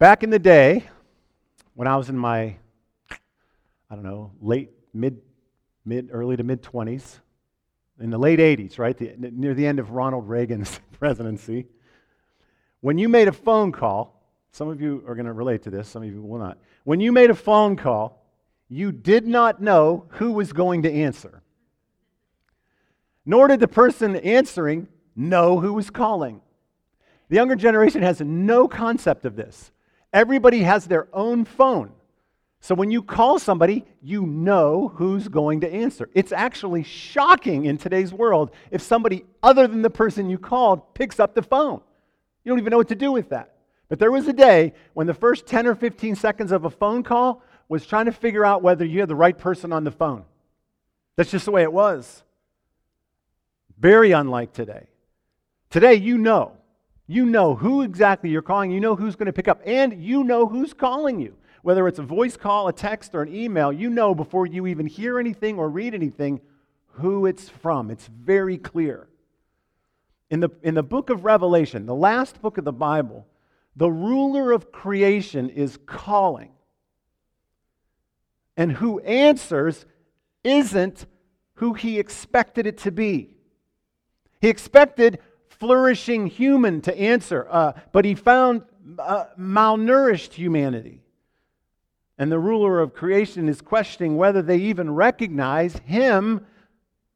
Back in the day, when I was in my, I don't know, late, mid, mid, early to mid 20s, in the late 80s, right, the, near the end of Ronald Reagan's presidency, when you made a phone call, some of you are going to relate to this, some of you will not. When you made a phone call, you did not know who was going to answer. Nor did the person answering know who was calling. The younger generation has no concept of this. Everybody has their own phone. So when you call somebody, you know who's going to answer. It's actually shocking in today's world if somebody other than the person you called picks up the phone. You don't even know what to do with that. But there was a day when the first 10 or 15 seconds of a phone call was trying to figure out whether you had the right person on the phone. That's just the way it was. Very unlike today. Today, you know. You know who exactly you're calling. You know who's going to pick up. And you know who's calling you. Whether it's a voice call, a text, or an email, you know before you even hear anything or read anything who it's from. It's very clear. In the, in the book of Revelation, the last book of the Bible, the ruler of creation is calling. And who answers isn't who he expected it to be. He expected flourishing human to answer, uh, but he found uh, malnourished humanity. And the ruler of creation is questioning whether they even recognize him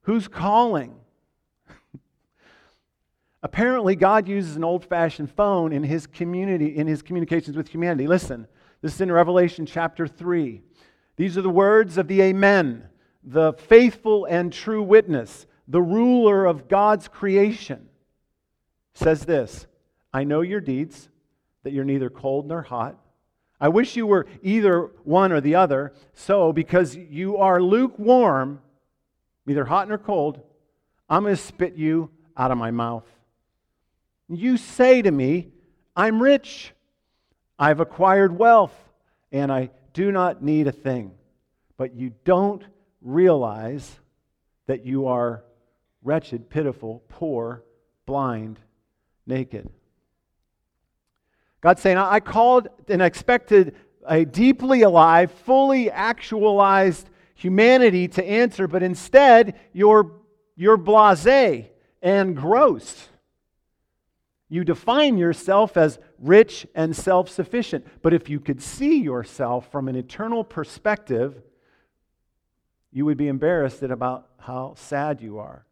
who's calling. Apparently, God uses an old fashioned phone in his community, in his communications with humanity. Listen, this is in Revelation chapter 3. These are the words of the Amen, the faithful and true witness, the ruler of God's creation. Says this I know your deeds, that you're neither cold nor hot. I wish you were either one or the other. So, because you are lukewarm, neither hot nor cold, I'm going to spit you out of my mouth. You say to me, I'm rich, I've acquired wealth, and I do not need a thing. But you don't realize that you are wretched, pitiful, poor, blind, naked. God's saying, I called and expected a deeply alive, fully actualized humanity to answer, but instead you're, you're blase and gross. You define yourself as rich and self sufficient. But if you could see yourself from an eternal perspective, you would be embarrassed about how sad you are.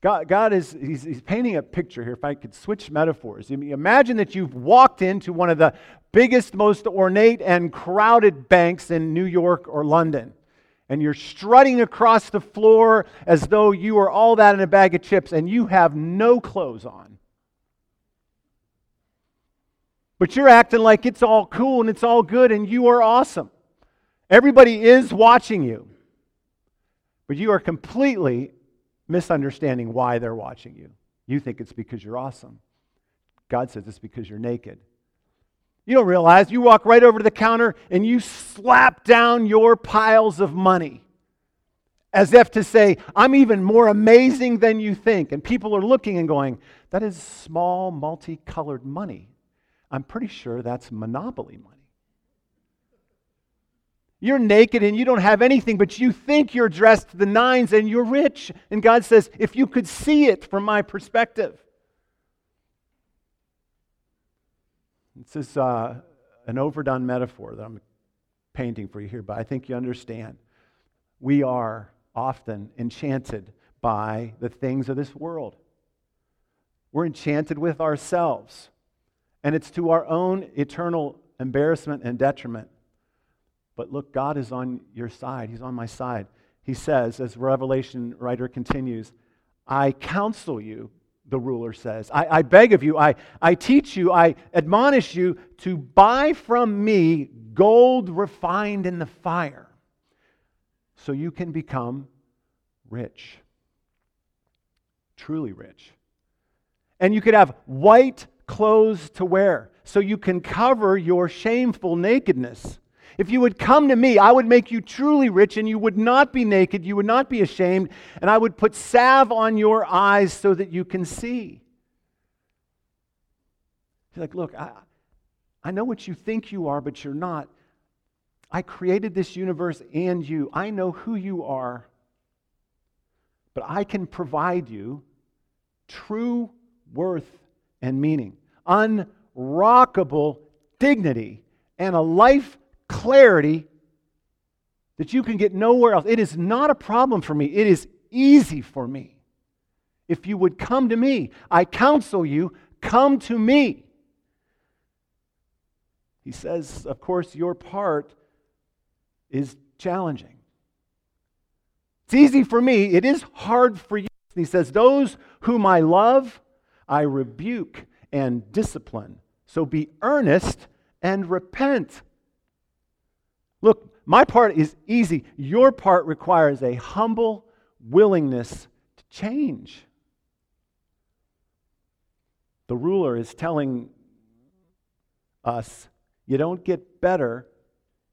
God, God is he's, he's painting a picture here. If I could switch metaphors, imagine that you've walked into one of the biggest, most ornate and crowded banks in New York or London and you're strutting across the floor as though you are all that in a bag of chips and you have no clothes on. But you're acting like it's all cool and it's all good and you are awesome. Everybody is watching you. But you are completely misunderstanding why they're watching you. You think it's because you're awesome. God says it's because you're naked. You don't realize you walk right over to the counter and you slap down your piles of money as if to say, I'm even more amazing than you think. And people are looking and going, That is small, multicolored money. I'm pretty sure that's monopoly money. You're naked and you don't have anything, but you think you're dressed to the nines and you're rich. And God says, if you could see it from my perspective. This is uh, an overdone metaphor that I'm painting for you here, but I think you understand. We are often enchanted by the things of this world. We're enchanted with ourselves and it's to our own eternal embarrassment and detriment. But look, God is on your side. He's on my side. He says, as Revelation writer continues, I counsel you, the ruler says. I, I beg of you, I, I teach you, I admonish you to buy from me gold refined in the fire so you can become rich. Truly rich. And you could have white clothes to wear so you can cover your shameful nakedness. If you would come to me, I would make you truly rich, and you would not be naked, you would not be ashamed, and I would put salve on your eyes so that you can see. He's like, look, I, I know what you think you are, but you're not. I created this universe and you. I know who you are. But I can provide you true worth and meaning, unrockable dignity, and a life clarity that you can get nowhere else. It is not a problem for me, it is easy for me. If you would come to me, I counsel you, come to me. He says, of course, your part is challenging. It's easy for me, it is hard for you. He says, Those whom I love, I rebuke and discipline. So be earnest and repent. Look, my part is easy. Your part requires a humble willingness to change. The ruler is telling us you don't get better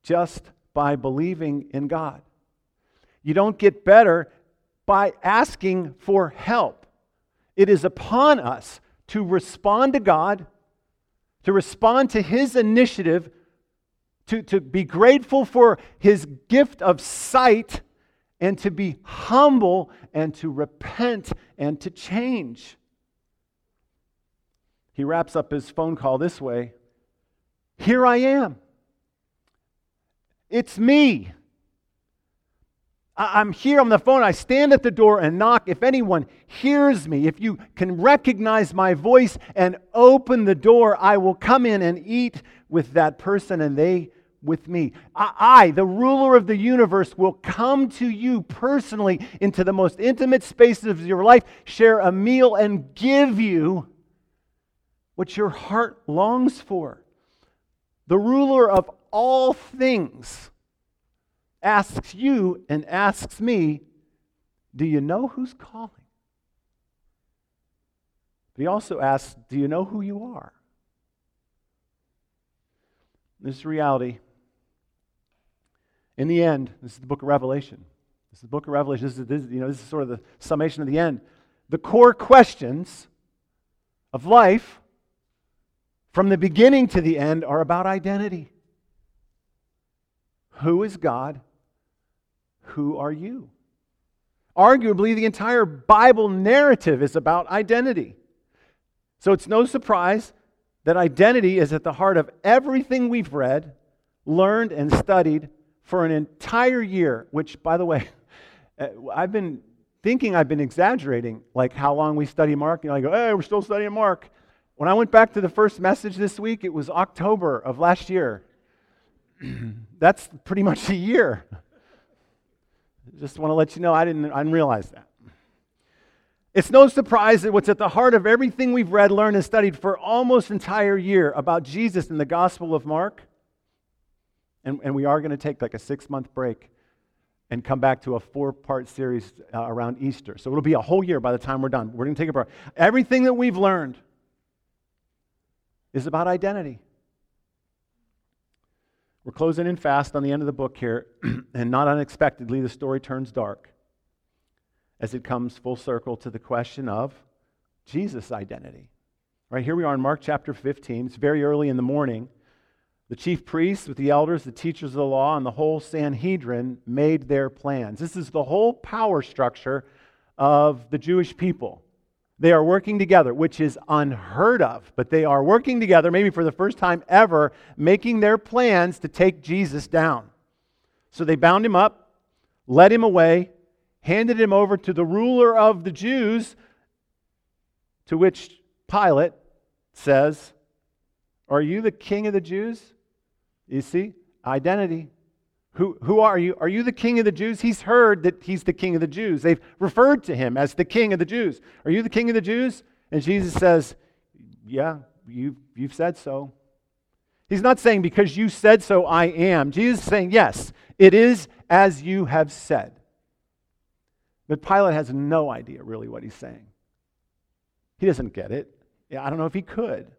just by believing in God. You don't get better by asking for help. It is upon us to respond to God, to respond to His initiative, to, to be grateful for His gift of sight, and to be humble and to repent and to change. He wraps up his phone call this way Here I am. It's me. I'm here on the phone. I stand at the door and knock. If anyone hears me, if you can recognize my voice and open the door, I will come in and eat with that person and they with me. I, the ruler of the universe, will come to you personally into the most intimate spaces of your life, share a meal, and give you what your heart longs for. The ruler of all things asks you and asks me, Do you know who's calling? But he also asks, Do you know who you are? This is reality. In the end, this is the book of Revelation. This is the book of Revelation. This is, this, you know, this is sort of the summation of the end. The core questions of life from the beginning to the end are about identity. Who is God? Who are you? Arguably, the entire Bible narrative is about identity. So it's no surprise that identity is at the heart of everything we've read, learned, and studied for an entire year, which, by the way, uh, I've been thinking I've been exaggerating, like how long we study Mark. You know, I go, hey, we're still studying Mark. When I went back to the first message this week, it was October of last year. That's pretty much a year. Just want to let you know I didn't, I didn't realize that. It's no surprise that what's at the heart of everything we've read, learned, and studied for almost entire year about Jesus in the Gospel of Mark, and, and we are going to take like a six month break and come back to a four part series uh, around Easter. So it'll be a whole year by the time we're done. We're going to take a break. Everything that we've learned is about identity. We're closing in fast on the end of the book here, and not unexpectedly, the story turns dark as it comes full circle to the question of Jesus' identity. Right here we are in Mark chapter 15. It's very early in the morning. The chief priests, with the elders, the teachers of the law, and the whole Sanhedrin made their plans. This is the whole power structure of the Jewish people. They are working together, which is unheard of, but they are working together, maybe for the first time ever, making their plans to take Jesus down. So they bound him up, led him away, handed him over to the ruler of the Jews, to which Pilate says, Are you the king of the Jews? You see, identity. Who, who are you? Are you the king of the Jews? He's heard that he's the king of the Jews. They've referred to him as the king of the Jews. Are you the king of the Jews? And Jesus says, Yeah, you, you've said so. He's not saying, Because you said so, I am. Jesus is saying, Yes, it is as you have said. But Pilate has no idea really what he's saying. He doesn't get it. I don't know if he could.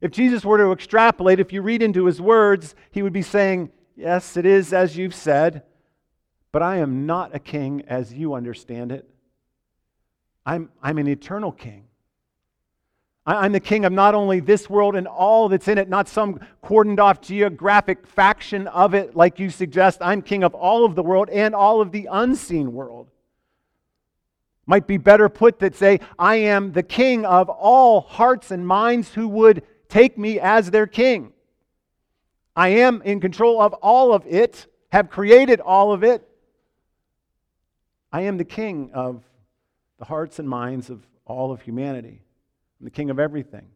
If Jesus were to extrapolate, if you read into his words, he would be saying, Yes, it is as you've said, but I am not a king as you understand it. I'm, I'm an eternal king. I'm the king of not only this world and all that's in it, not some cordoned off geographic faction of it like you suggest. I'm king of all of the world and all of the unseen world. Might be better put that say, I am the king of all hearts and minds who would take me as their king. I am in control of all of it, have created all of it. I am the king of the hearts and minds of all of humanity. I'm the king of everything,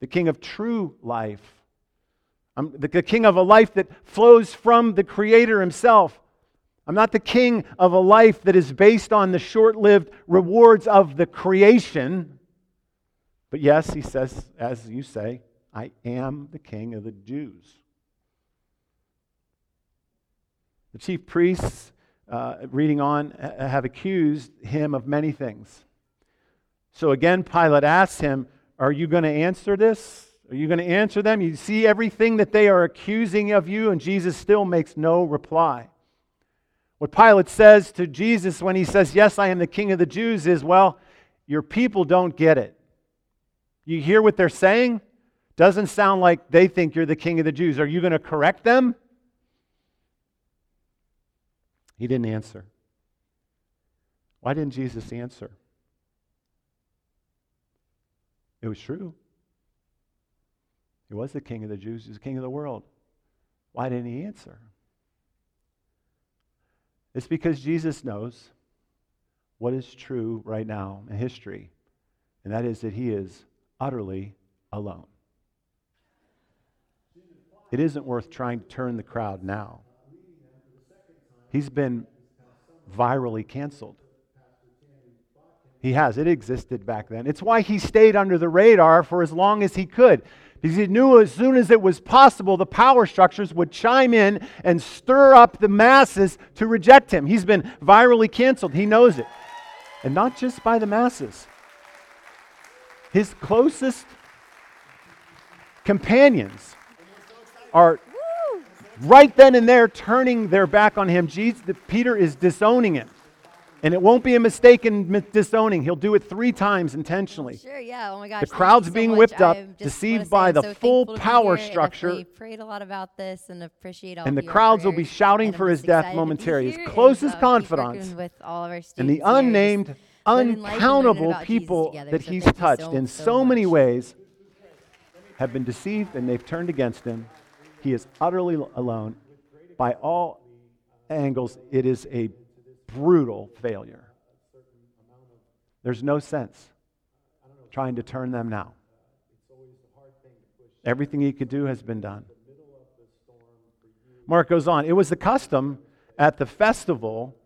the king of true life. I'm the, the king of a life that flows from the Creator Himself. I'm not the king of a life that is based on the short lived rewards of the creation. But yes, he says, as you say, I am the king of the Jews. The chief priests, uh, reading on, have accused him of many things. So again, Pilate asks him, Are you going to answer this? Are you going to answer them? You see everything that they are accusing of you, and Jesus still makes no reply. What Pilate says to Jesus when he says, Yes, I am the king of the Jews, is, Well, your people don't get it. You hear what they're saying? Doesn't sound like they think you're the king of the Jews. Are you going to correct them? He didn't answer. Why didn't Jesus answer? It was true. He was the king of the Jews, he was the king of the world. Why didn't he answer? It's because Jesus knows what is true right now in history, and that is that he is utterly alone. It isn't worth trying to turn the crowd now. He's been virally canceled. He has. It existed back then. It's why he stayed under the radar for as long as he could. Because he knew as soon as it was possible, the power structures would chime in and stir up the masses to reject him. He's been virally canceled. He knows it. And not just by the masses. His closest companions are right then and there turning their back on him. Jesus, Peter is disowning him. And it won't be a mistaken disowning. He'll do it three times intentionally. Sure, yeah. Oh my gosh. The crowd's being much. whipped up, deceived by the so full power structure. We prayed a lot about this and appreciate all and the crowds will be shouting for his death momentarily. His and, closest uh, confidants with all of our and the students here, just unnamed, living life and learning uncountable people together. that So he's touched so, in so so many ways have been deceived and they've turned against him. He is utterly alone. By all angles, it is a brutal failure. There's no sense trying to turn them now. Everything he could do has been done. Mark goes on. It was the custom at the festival,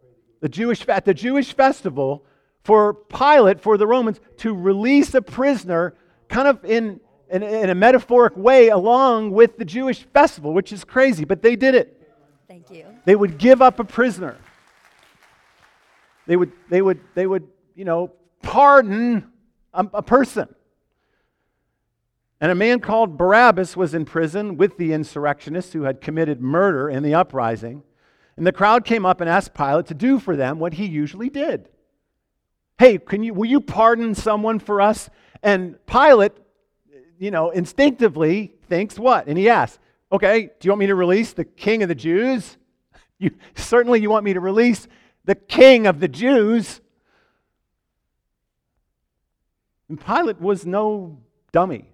the Jewish at the Jewish festival, for Pilate, for the Romans, to release a prisoner, kind of in, in, in a metaphoric way, along with the Jewish festival, which is crazy, but they did it. Thank you. They would give up a prisoner. They would, they would, they would, you know, pardon a, a person. And a man called Barabbas was in prison with the insurrectionists who had committed murder in the uprising. And the crowd came up and asked Pilate to do for them what he usually did. Hey, can you, will you pardon someone for us? And Pilate, you know, instinctively thinks what? And he asks, okay, do you want me to release the king of the Jews? You, certainly you want me to release the king of the Jews. And Pilate was no dummy.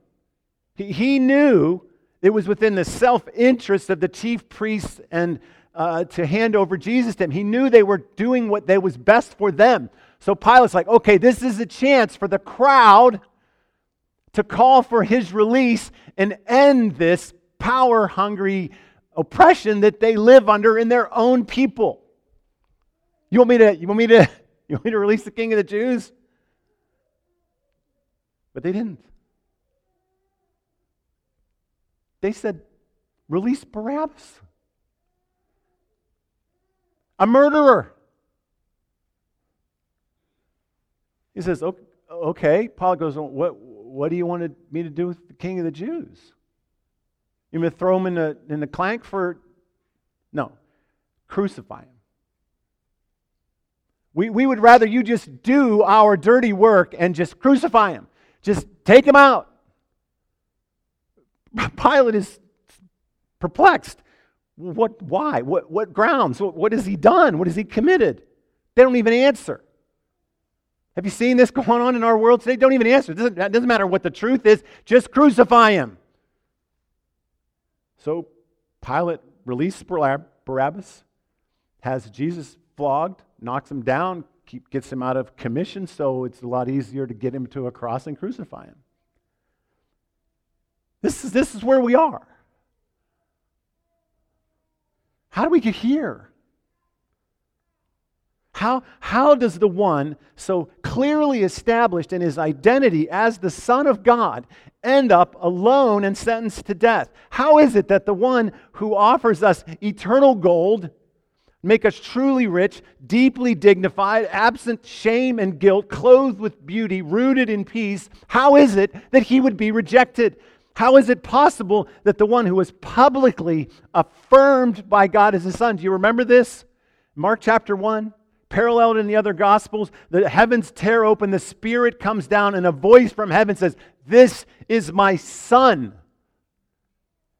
He, he knew it was within the self interest of the chief priests and uh, to hand over Jesus to him. He knew they were doing what they was best for them. So Pilate's like, okay, this is a chance for the crowd to call for his release and end this power hungry oppression that they live under in their own people. You want me to, you want me to, you want me to release the king of the Jews? But they didn't. They said, release Barabbas, a murderer. He says, okay. Paul goes, what, what do you want me to do with the king of the Jews? You to throw him in the, in the clank for. No, crucify him. We, we would rather you just do our dirty work and just crucify him. Just take him out. Pilate is perplexed. What, why? What, what grounds? What, what has he done? What has he committed? They don't even answer. Have you seen this going on in our world today? Don't even answer. It doesn't, it doesn't matter what the truth is, just crucify him. So Pilate released Barabbas, has Jesus flogged, knocks him down, keep, gets him out of commission, so it's a lot easier to get him to a cross and crucify him. This is, this is where we are. How do we get here? How, how does the one so clearly established in his identity as the Son of God end up alone and sentenced to death? How is it that the one who offers us eternal gold, make us truly rich, deeply dignified, absent shame and guilt, clothed with beauty, rooted in peace, how is it that he would be rejected? How is it possible that the one who was publicly affirmed by God as his son, do you remember this? Mark chapter 1, paralleled in the other gospels, the heavens tear open, the Spirit comes down, and a voice from heaven says, This is my son.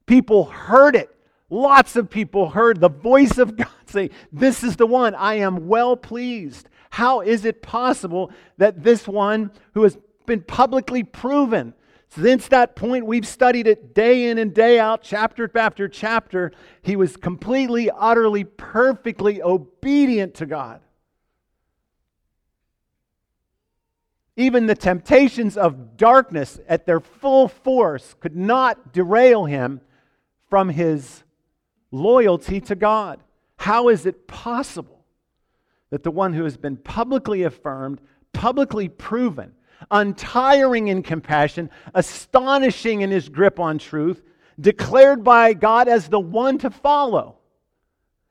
People heard it. Lots of people heard the voice of God say, This is the one. I am well pleased. How is it possible that this one who has been publicly proven since that point, we've studied it day in and day out, chapter after chapter. He was completely, utterly, perfectly obedient to God. Even the temptations of darkness at their full force could not derail him from his loyalty to God. How is it possible that the one who has been publicly affirmed, publicly proven, untiring in compassion, astonishing in his grip on truth, declared by God as the one to follow.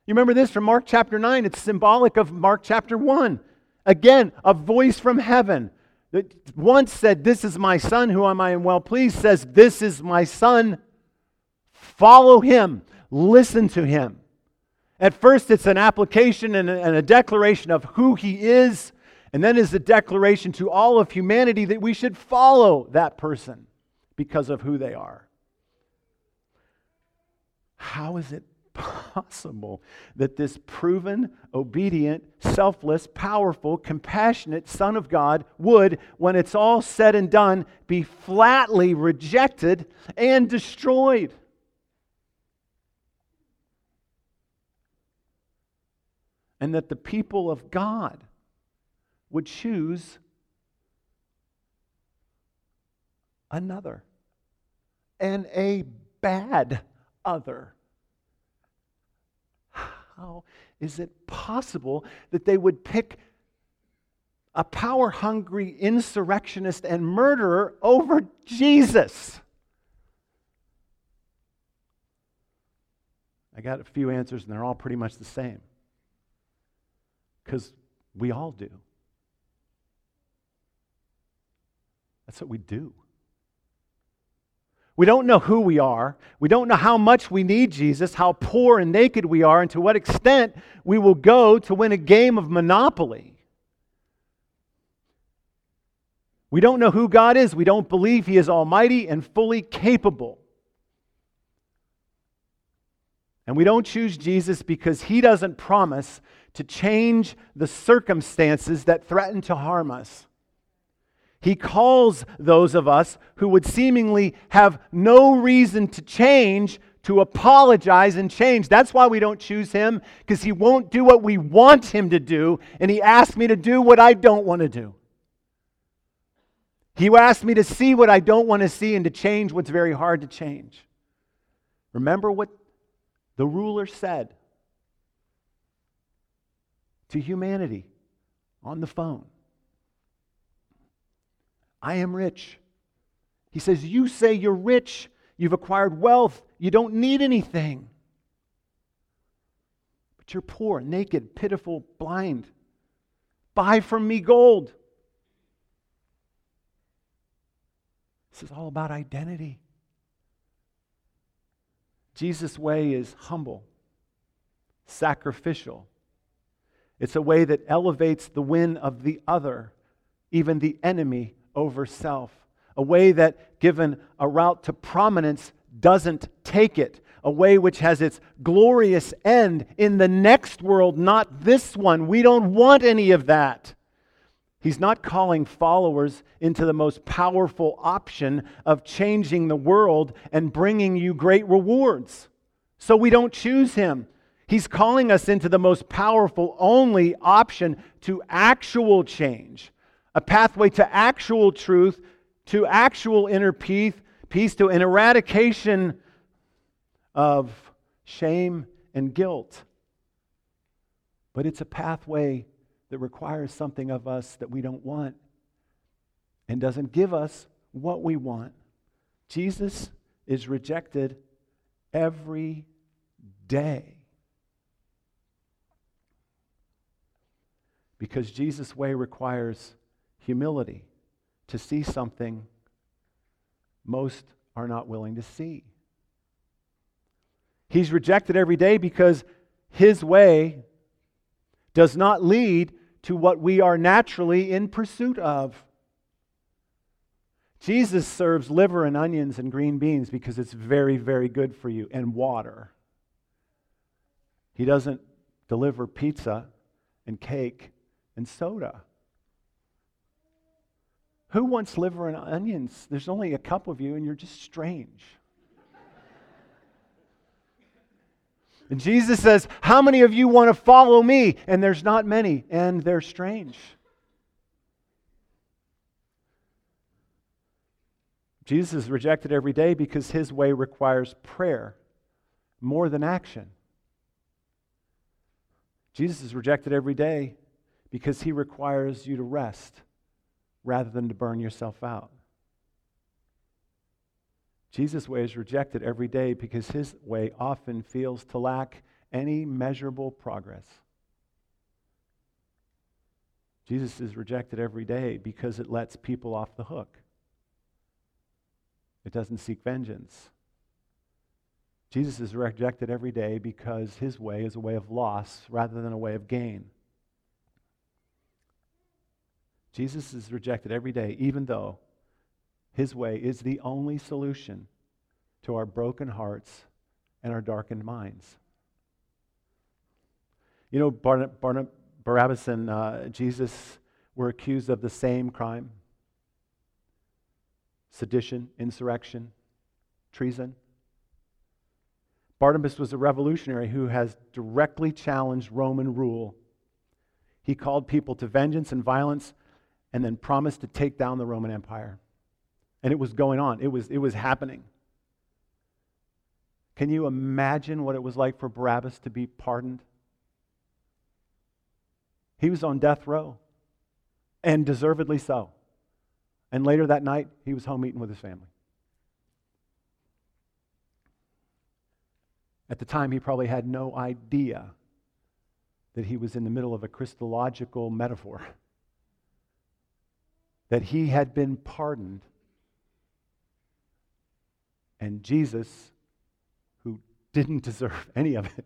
You remember this from Mark chapter 9? It's symbolic of Mark chapter 1. Again, a voice from heaven once said, This is my son, who am I am well pleased, says, This is my son. Follow him, listen to him. At first, it's an application and a declaration of who he is and then is a declaration to all of humanity that we should follow that person because of who they are. How is it possible that this proven, obedient, selfless, powerful, compassionate Son of God would, when it's all said and done, be flatly rejected and destroyed? And that the people of God would choose another and a bad other. How is it possible that they would pick a power hungry insurrectionist and murderer over Jesus? I got a few answers, and they're all pretty much the same. Because we all do. That's what we do. We don't know who we are. We don't know how much we need Jesus, how poor and naked we are, and to what extent we will go to win a game of Monopoly. We don't know who God is. We don't believe He is almighty and fully capable. And we don't choose Jesus because He doesn't promise to change the circumstances that threaten to harm us. He calls those of us who would seemingly have no reason to change to apologize and change. That's why we don't choose him, because he won't do what we want him to do, and he asked me to do what I don't want to do. He asked me to see what I don't want to see and to change what's very hard to change. Remember what the ruler said to humanity on the phone. I am rich. He says, You say you're rich, you've acquired wealth, you don't need anything. But you're poor, naked, pitiful, blind. Buy from me gold. This is all about identity. Jesus' way is humble, sacrificial. It's a way that elevates the win of the other, even the enemy over self. a way that, given a route to prominence, doesn't take it, a way which has its glorious end in the next world, not this one. We don't want any of that. He's not calling followers into the most powerful option of changing the world and bringing you great rewards. So we don't choose him. He's calling us into the most powerful, only option to actual change, a pathway to actual truth, to actual inner peace, peace to an eradication of shame and guilt. But it's a pathway that requires something of us that we don't want and doesn't give us what we want. Jesus is rejected every day. Because Jesus' way requires humility to see something most are not willing to see. He's rejected every day because his way does not lead to what we are naturally in pursuit of. Jesus serves liver and onions and green beans because it's very, very good for you, and water. He doesn't deliver pizza and cake and soda. Who wants liver and onions? There's only a couple of you, and you're just strange. And Jesus says, How many of you want to follow me? And there's not many, and they're strange. Jesus is rejected every day because his way requires prayer more than action. Jesus is rejected every day because he requires you to rest rather than to burn yourself out. Jesus' way is rejected every day because his way often feels to lack any measurable progress. Jesus is rejected every day because it lets people off the hook. It doesn't seek vengeance. Jesus is rejected every day because his way is a way of loss rather than a way of gain. Jesus is rejected every day, even though his way is the only solution to our broken hearts and our darkened minds. You know, Barna, Barna, Barabbas and uh, Jesus were accused of the same crime sedition, insurrection, treason. Barnabas was a revolutionary who has directly challenged Roman rule. He called people to vengeance and violence and then promised to take down the Roman Empire. And it was going on, it was, it was happening. Can you imagine what it was like for Barabbas to be pardoned? He was on death row, and deservedly so. And later that night, he was home eating with his family. At the time, he probably had no idea that he was in the middle of a Christological metaphor, that he had been pardoned and Jesus, who didn't deserve any of it,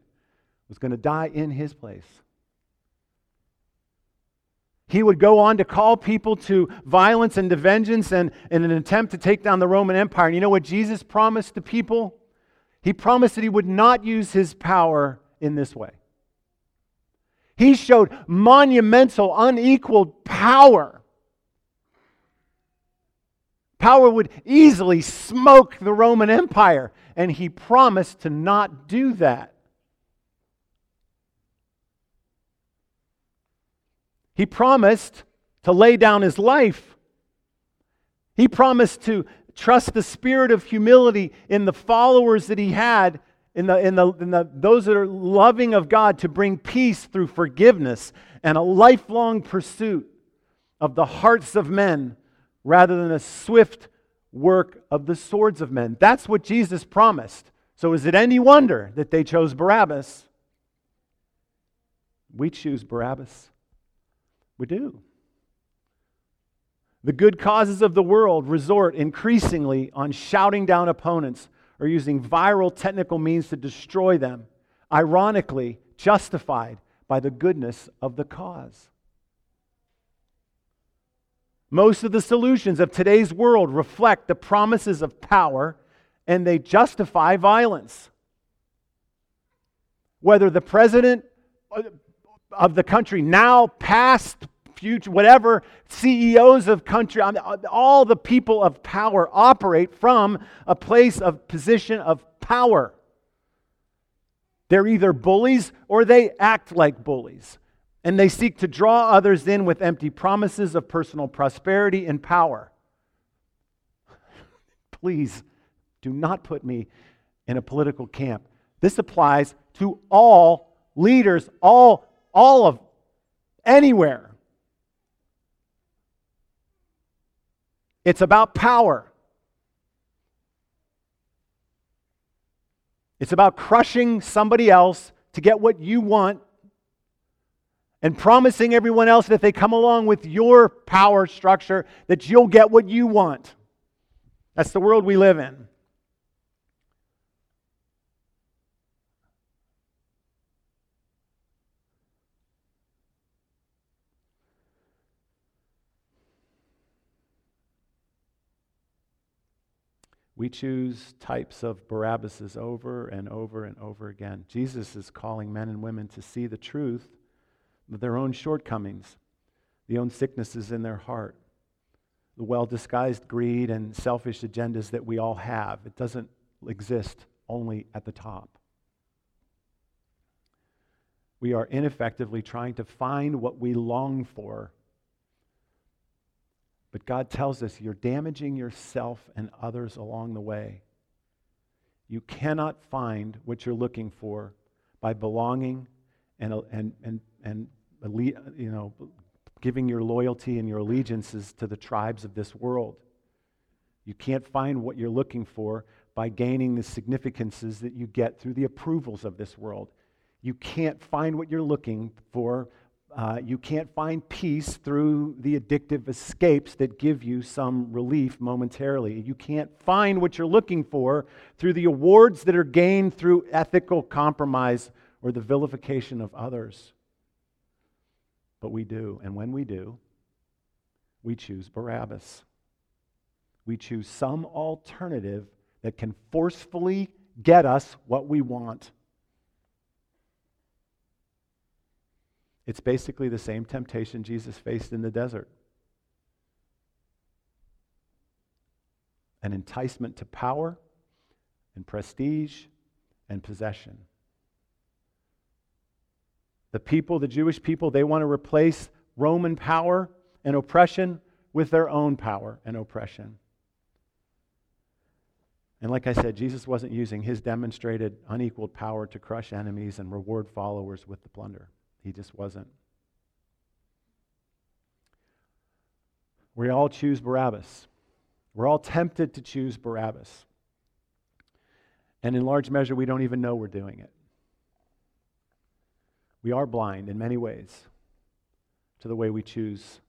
was going to die in his place. He would go on to call people to violence and to vengeance and in an attempt to take down the Roman Empire. And you know what Jesus promised the people? He promised that he would not use his power in this way. He showed monumental, unequaled power Power would easily smoke the Roman Empire, and he promised to not do that. He promised to lay down his life. He promised to trust the spirit of humility in the followers that he had, in, the, in, the, in the, those that are loving of God, to bring peace through forgiveness and a lifelong pursuit of the hearts of men rather than a swift work of the swords of men. That's what Jesus promised. So is it any wonder that they chose Barabbas? We choose Barabbas. We do. The good causes of the world resort increasingly on shouting down opponents or using viral technical means to destroy them, ironically justified by the goodness of the cause. Most of the solutions of today's world reflect the promises of power and they justify violence. Whether the president of the country now, past, future, whatever, CEOs of country, all the people of power operate from a place of position of power. They're either bullies or they act like bullies. And they seek to draw others in with empty promises of personal prosperity and power. Please do not put me in a political camp. This applies to all leaders, all, all of anywhere. It's about power. It's about crushing somebody else to get what you want and promising everyone else that they come along with your power structure that you'll get what you want. That's the world we live in. We choose types of Barabbases over and over and over again. Jesus is calling men and women to see the truth their own shortcomings, the own sicknesses in their heart, the well disguised greed and selfish agendas that we all have. It doesn't exist only at the top. We are ineffectively trying to find what we long for but God tells us you're damaging yourself and others along the way. You cannot find what you're looking for by belonging and, and, and, and you know, giving your loyalty and your allegiances to the tribes of this world. You can't find what you're looking for by gaining the significances that you get through the approvals of this world. You can't find what you're looking for uh, you can't find peace through the addictive escapes that give you some relief momentarily. You can't find what you're looking for through the awards that are gained through ethical compromise or the vilification of others. But we do. And when we do, we choose Barabbas. We choose some alternative that can forcefully get us what we want. It's basically the same temptation Jesus faced in the desert an enticement to power and prestige and possession. The people, the Jewish people, they want to replace Roman power and oppression with their own power and oppression. And like I said, Jesus wasn't using his demonstrated unequaled power to crush enemies and reward followers with the plunder. He just wasn't. We all choose Barabbas. We're all tempted to choose Barabbas. And in large measure, we don't even know we're doing it. We are blind in many ways to the way we choose.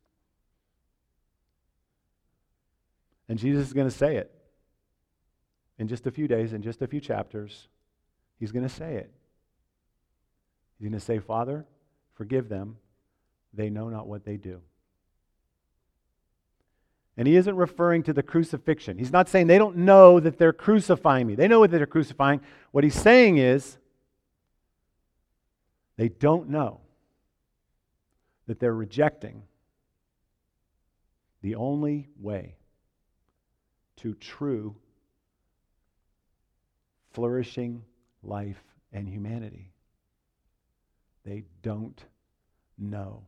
And Jesus is going to say it in just a few days, in just a few chapters. He's going to say it. He's going to say, Father, Forgive them. They know not what they do. And he isn't referring to the crucifixion. He's not saying they don't know that they're crucifying me. They know what they're crucifying. What he's saying is they don't know that they're rejecting the only way to true flourishing life and humanity. They don't know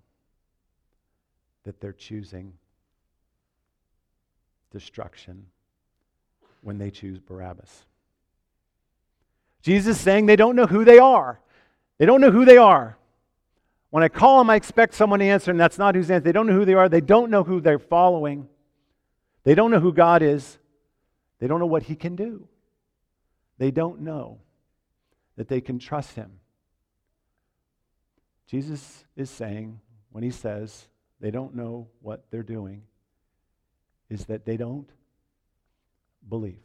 that they're choosing destruction when they choose Barabbas. Jesus is saying they don't know who they are. They don't know who they are. When I call them, I expect someone to answer, and that's not who's answering. They don't know who they are. They don't know who they're following. They don't know who God is. They don't know what He can do. They don't know that they can trust Him. Jesus is saying, when he says they don't know what they're doing, is that they don't believe.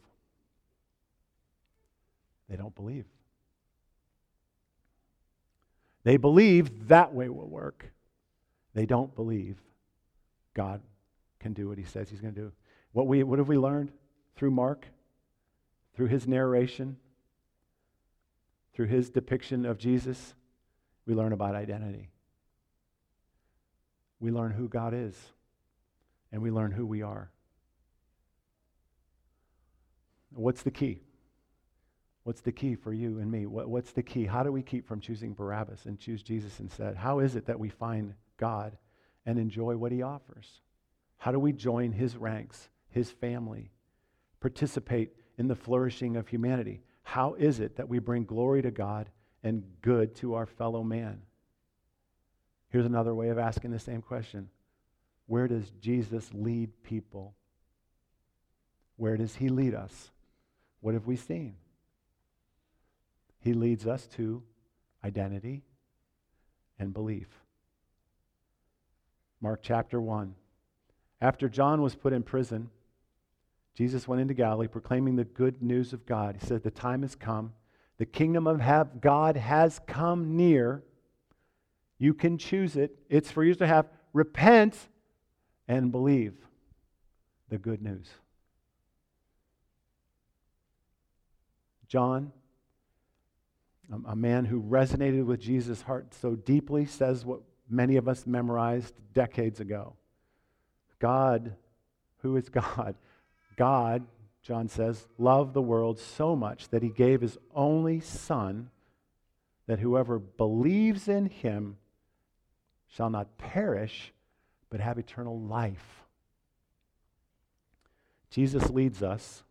They don't believe. They believe that way will work. They don't believe God can do what he says he's going to do. What, we, what have we learned through Mark? Through his narration? Through his depiction of Jesus? We learn about identity. We learn who God is, and we learn who we are. What's the key? What's the key for you and me? What, what's the key? How do we keep from choosing Barabbas and choose Jesus instead? How is it that we find God and enjoy what he offers? How do we join his ranks, his family, participate in the flourishing of humanity? How is it that we bring glory to God and good to our fellow man? Here's another way of asking the same question Where does Jesus lead people? Where does he lead us? What have we seen? He leads us to identity and belief. Mark chapter 1. After John was put in prison, Jesus went into Galilee proclaiming the good news of God. He said, The time has come. The kingdom of God has come near. You can choose it. It's for you to have. Repent and believe the good news. John, a man who resonated with Jesus' heart so deeply, says what many of us memorized decades ago God, who is God? God, John says, loved the world so much that he gave his only Son, that whoever believes in him shall not perish, but have eternal life. Jesus leads us.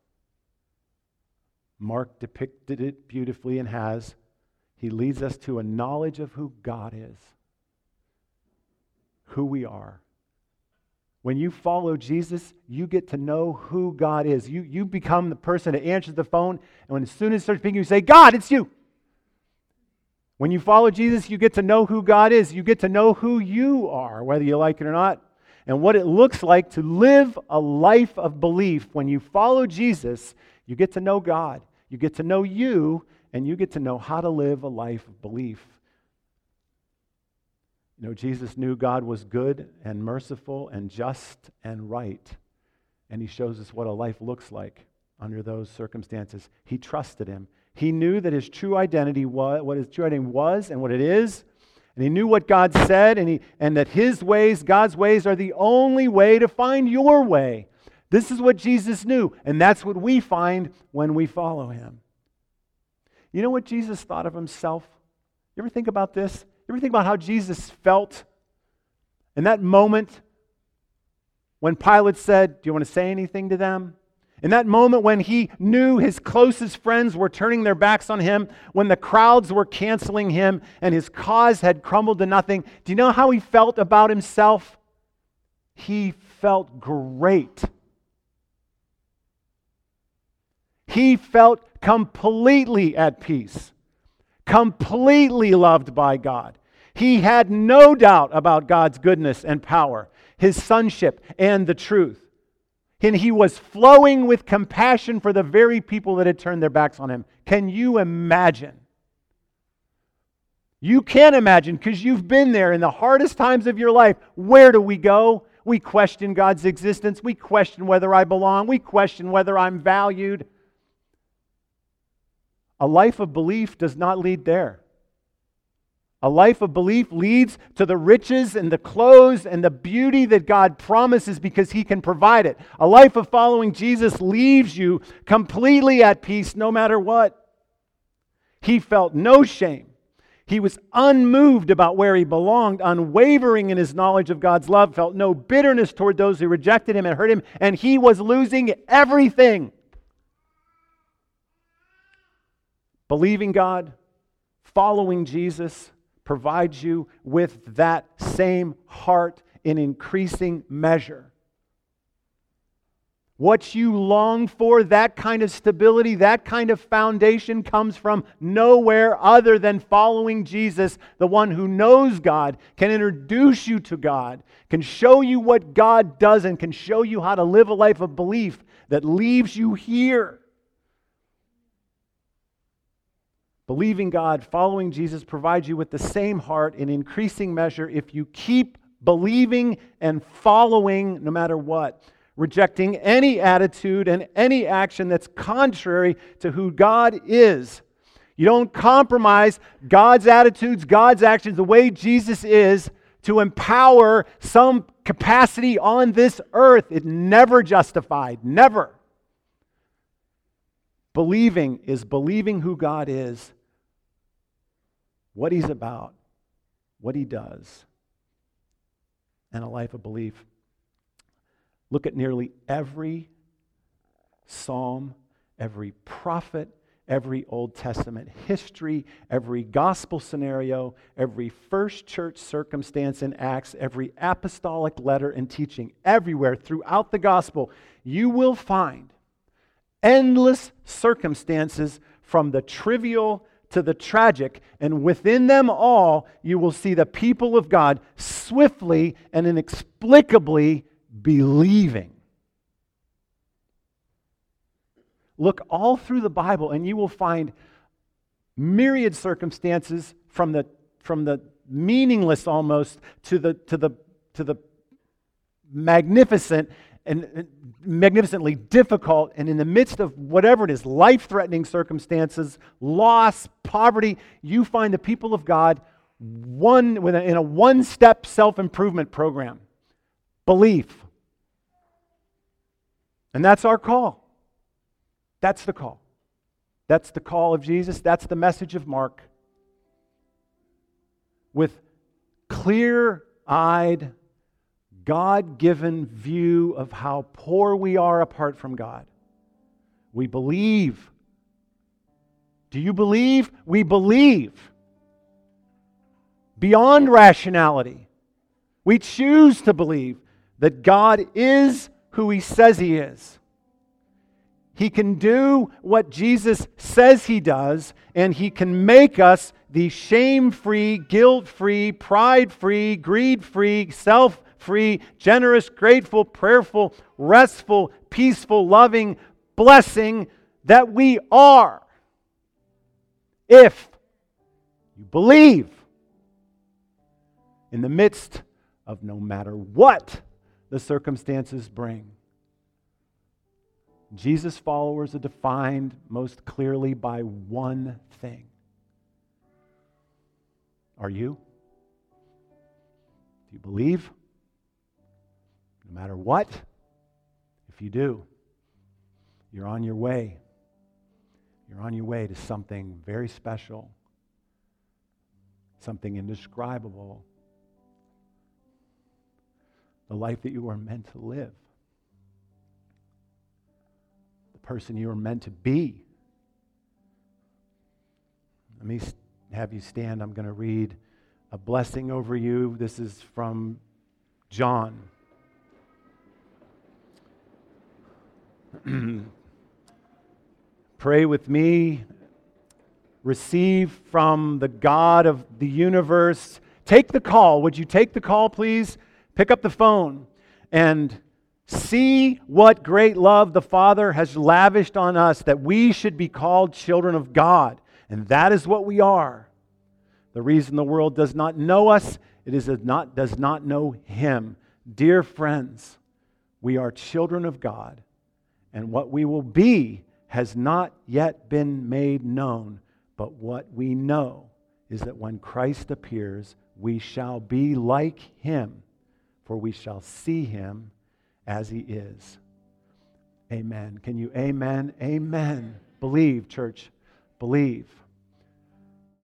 Mark depicted it beautifully and has. He leads us to a knowledge of who God is, who we are. When you follow Jesus, you get to know who God is. You, you become the person that answers the phone, and when as soon as it starts speaking, you say, God, it's you. When you follow Jesus, you get to know who God is. You get to know who you are, whether you like it or not, and what it looks like to live a life of belief. When you follow Jesus, you get to know God. You get to know you, and you get to know how to live a life of belief. You know, Jesus knew God was good and merciful and just and right. And he shows us what a life looks like under those circumstances. He trusted him. He knew that his true identity was what his true identity was and what it is. And he knew what God said and, he, and that his ways, God's ways, are the only way to find your way. This is what Jesus knew, and that's what we find when we follow him. You know what Jesus thought of himself? You ever think about this? You ever think about how Jesus felt in that moment when Pilate said, Do you want to say anything to them? In that moment when he knew his closest friends were turning their backs on him, when the crowds were canceling him and his cause had crumbled to nothing, do you know how he felt about himself? He felt great. He felt completely at peace, completely loved by God. He had no doubt about God's goodness and power, his sonship, and the truth. And he was flowing with compassion for the very people that had turned their backs on him. Can you imagine? You can't imagine because you've been there in the hardest times of your life. Where do we go? We question God's existence. We question whether I belong. We question whether I'm valued. A life of belief does not lead there. A life of belief leads to the riches and the clothes and the beauty that God promises because He can provide it. A life of following Jesus leaves you completely at peace no matter what. He felt no shame. He was unmoved about where he belonged, unwavering in his knowledge of God's love, felt no bitterness toward those who rejected him and hurt him, and he was losing everything. Believing God, following Jesus, provides you with that same heart in increasing measure. What you long for, that kind of stability, that kind of foundation comes from nowhere other than following Jesus, the one who knows God, can introduce you to God, can show you what God does, and can show you how to live a life of belief that leaves you here. Believing God, following Jesus provides you with the same heart in increasing measure if you keep believing and following no matter what, rejecting any attitude and any action that's contrary to who God is. You don't compromise God's attitudes, God's actions, the way Jesus is to empower some capacity on this earth. It never justified, never. Believing is believing who God is, what He's about, what He does, and a life of belief. Look at nearly every psalm, every prophet, every Old Testament history, every gospel scenario, every first church circumstance in Acts, every apostolic letter and teaching, everywhere throughout the gospel, you will find endless circumstances from the trivial to the tragic, and within them all, you will see the people of God swiftly and inexplicably believing. Look all through the Bible, and you will find myriad circumstances from the, from the meaningless almost to the, to the, to the magnificent and magnificently difficult, and in the midst of whatever it is life threatening circumstances, loss, poverty you find the people of God one, in a one step self improvement program belief. And that's our call. That's the call. That's the call of Jesus. That's the message of Mark. With clear eyed, God given view of how poor we are apart from God. We believe. Do you believe? We believe. Beyond rationality. We choose to believe that God is who He says He is. He can do what Jesus says he does, and he can make us the shame free, guilt free, pride free, greed free, self free, generous, grateful, prayerful, restful, peaceful, loving, blessing that we are. If you believe in the midst of no matter what the circumstances bring. Jesus' followers are defined most clearly by one thing. Are you? Do you believe? No matter what? If you do, you're on your way. You're on your way to something very special, something indescribable, the life that you are meant to live the person you are meant to be. Let me have you stand. I'm going to read a blessing over you. This is from John. Pray with me. Receive from the God of the universe. Take the call. Would you take the call, please? Pick up the phone and See what great love the Father has lavished on us that we should be called children of God. And that is what we are. The reason the world does not know us, it is not, does not know Him. Dear friends, we are children of God, and what we will be has not yet been made known. But what we know is that when Christ appears, we shall be like Him, for we shall see Him as he is. Amen. Can you amen? Amen. Believe, church. Believe.